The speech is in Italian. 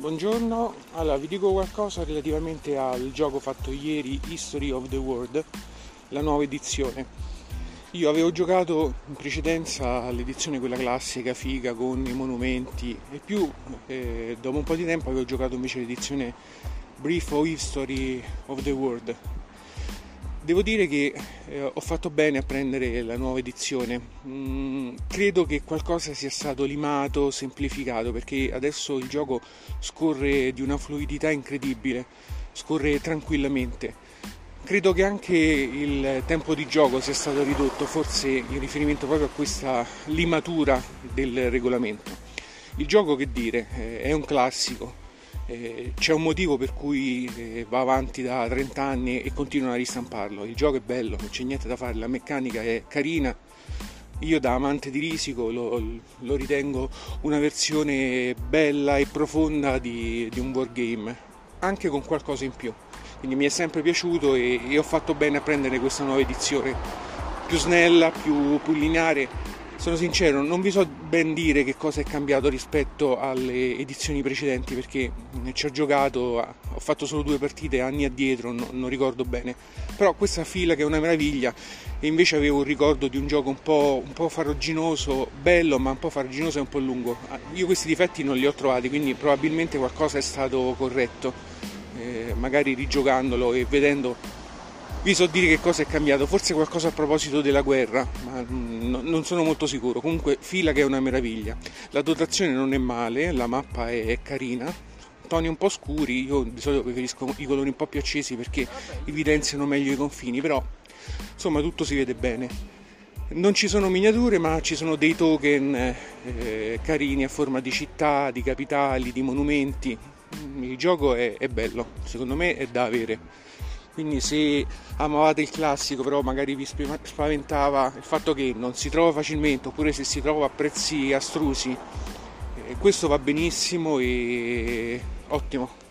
Buongiorno, allora vi dico qualcosa relativamente al gioco fatto ieri History of the World, la nuova edizione. Io avevo giocato in precedenza all'edizione quella classica, figa, con i monumenti e più, eh, dopo un po' di tempo avevo giocato invece l'edizione Brief of History of the World, Devo dire che eh, ho fatto bene a prendere la nuova edizione. Mm, credo che qualcosa sia stato limato, semplificato, perché adesso il gioco scorre di una fluidità incredibile, scorre tranquillamente. Credo che anche il tempo di gioco sia stato ridotto, forse in riferimento proprio a questa limatura del regolamento. Il gioco, che dire, eh, è un classico, eh, c'è un motivo per cui eh, va avanti da 30 anni e continuano a ristamparlo. Il gioco è bello, non c'è niente da fare, la meccanica è carina. Io da amante di Risico lo, lo ritengo una versione bella e profonda di, di un wargame, anche con qualcosa in più. Quindi mi è sempre piaciuto e, e ho fatto bene a prendere questa nuova edizione più snella, più, più lineare sono sincero, non vi so ben dire che cosa è cambiato rispetto alle edizioni precedenti perché ci ho giocato, ho fatto solo due partite anni addietro, no, non ricordo bene. Però questa fila che è una meraviglia e invece avevo un ricordo di un gioco un po', un po farraginoso, bello ma un po' farraginoso e un po' lungo. Ah, io questi difetti non li ho trovati, quindi probabilmente qualcosa è stato corretto. Eh, magari rigiocandolo e vedendo vi so dire che cosa è cambiato, forse qualcosa a proposito della guerra, ma mm, non sono molto sicuro. Comunque fila che è una meraviglia. La dotazione non è male, la mappa è carina, toni un po' scuri, io di solito preferisco i colori un po' più accesi perché evidenziano meglio i confini, però insomma tutto si vede bene. Non ci sono miniature ma ci sono dei token eh, carini a forma di città, di capitali, di monumenti. Il gioco è, è bello, secondo me è da avere quindi se amavate il classico però magari vi spaventava il fatto che non si trova facilmente oppure se si trova a prezzi astrusi. Questo va benissimo e ottimo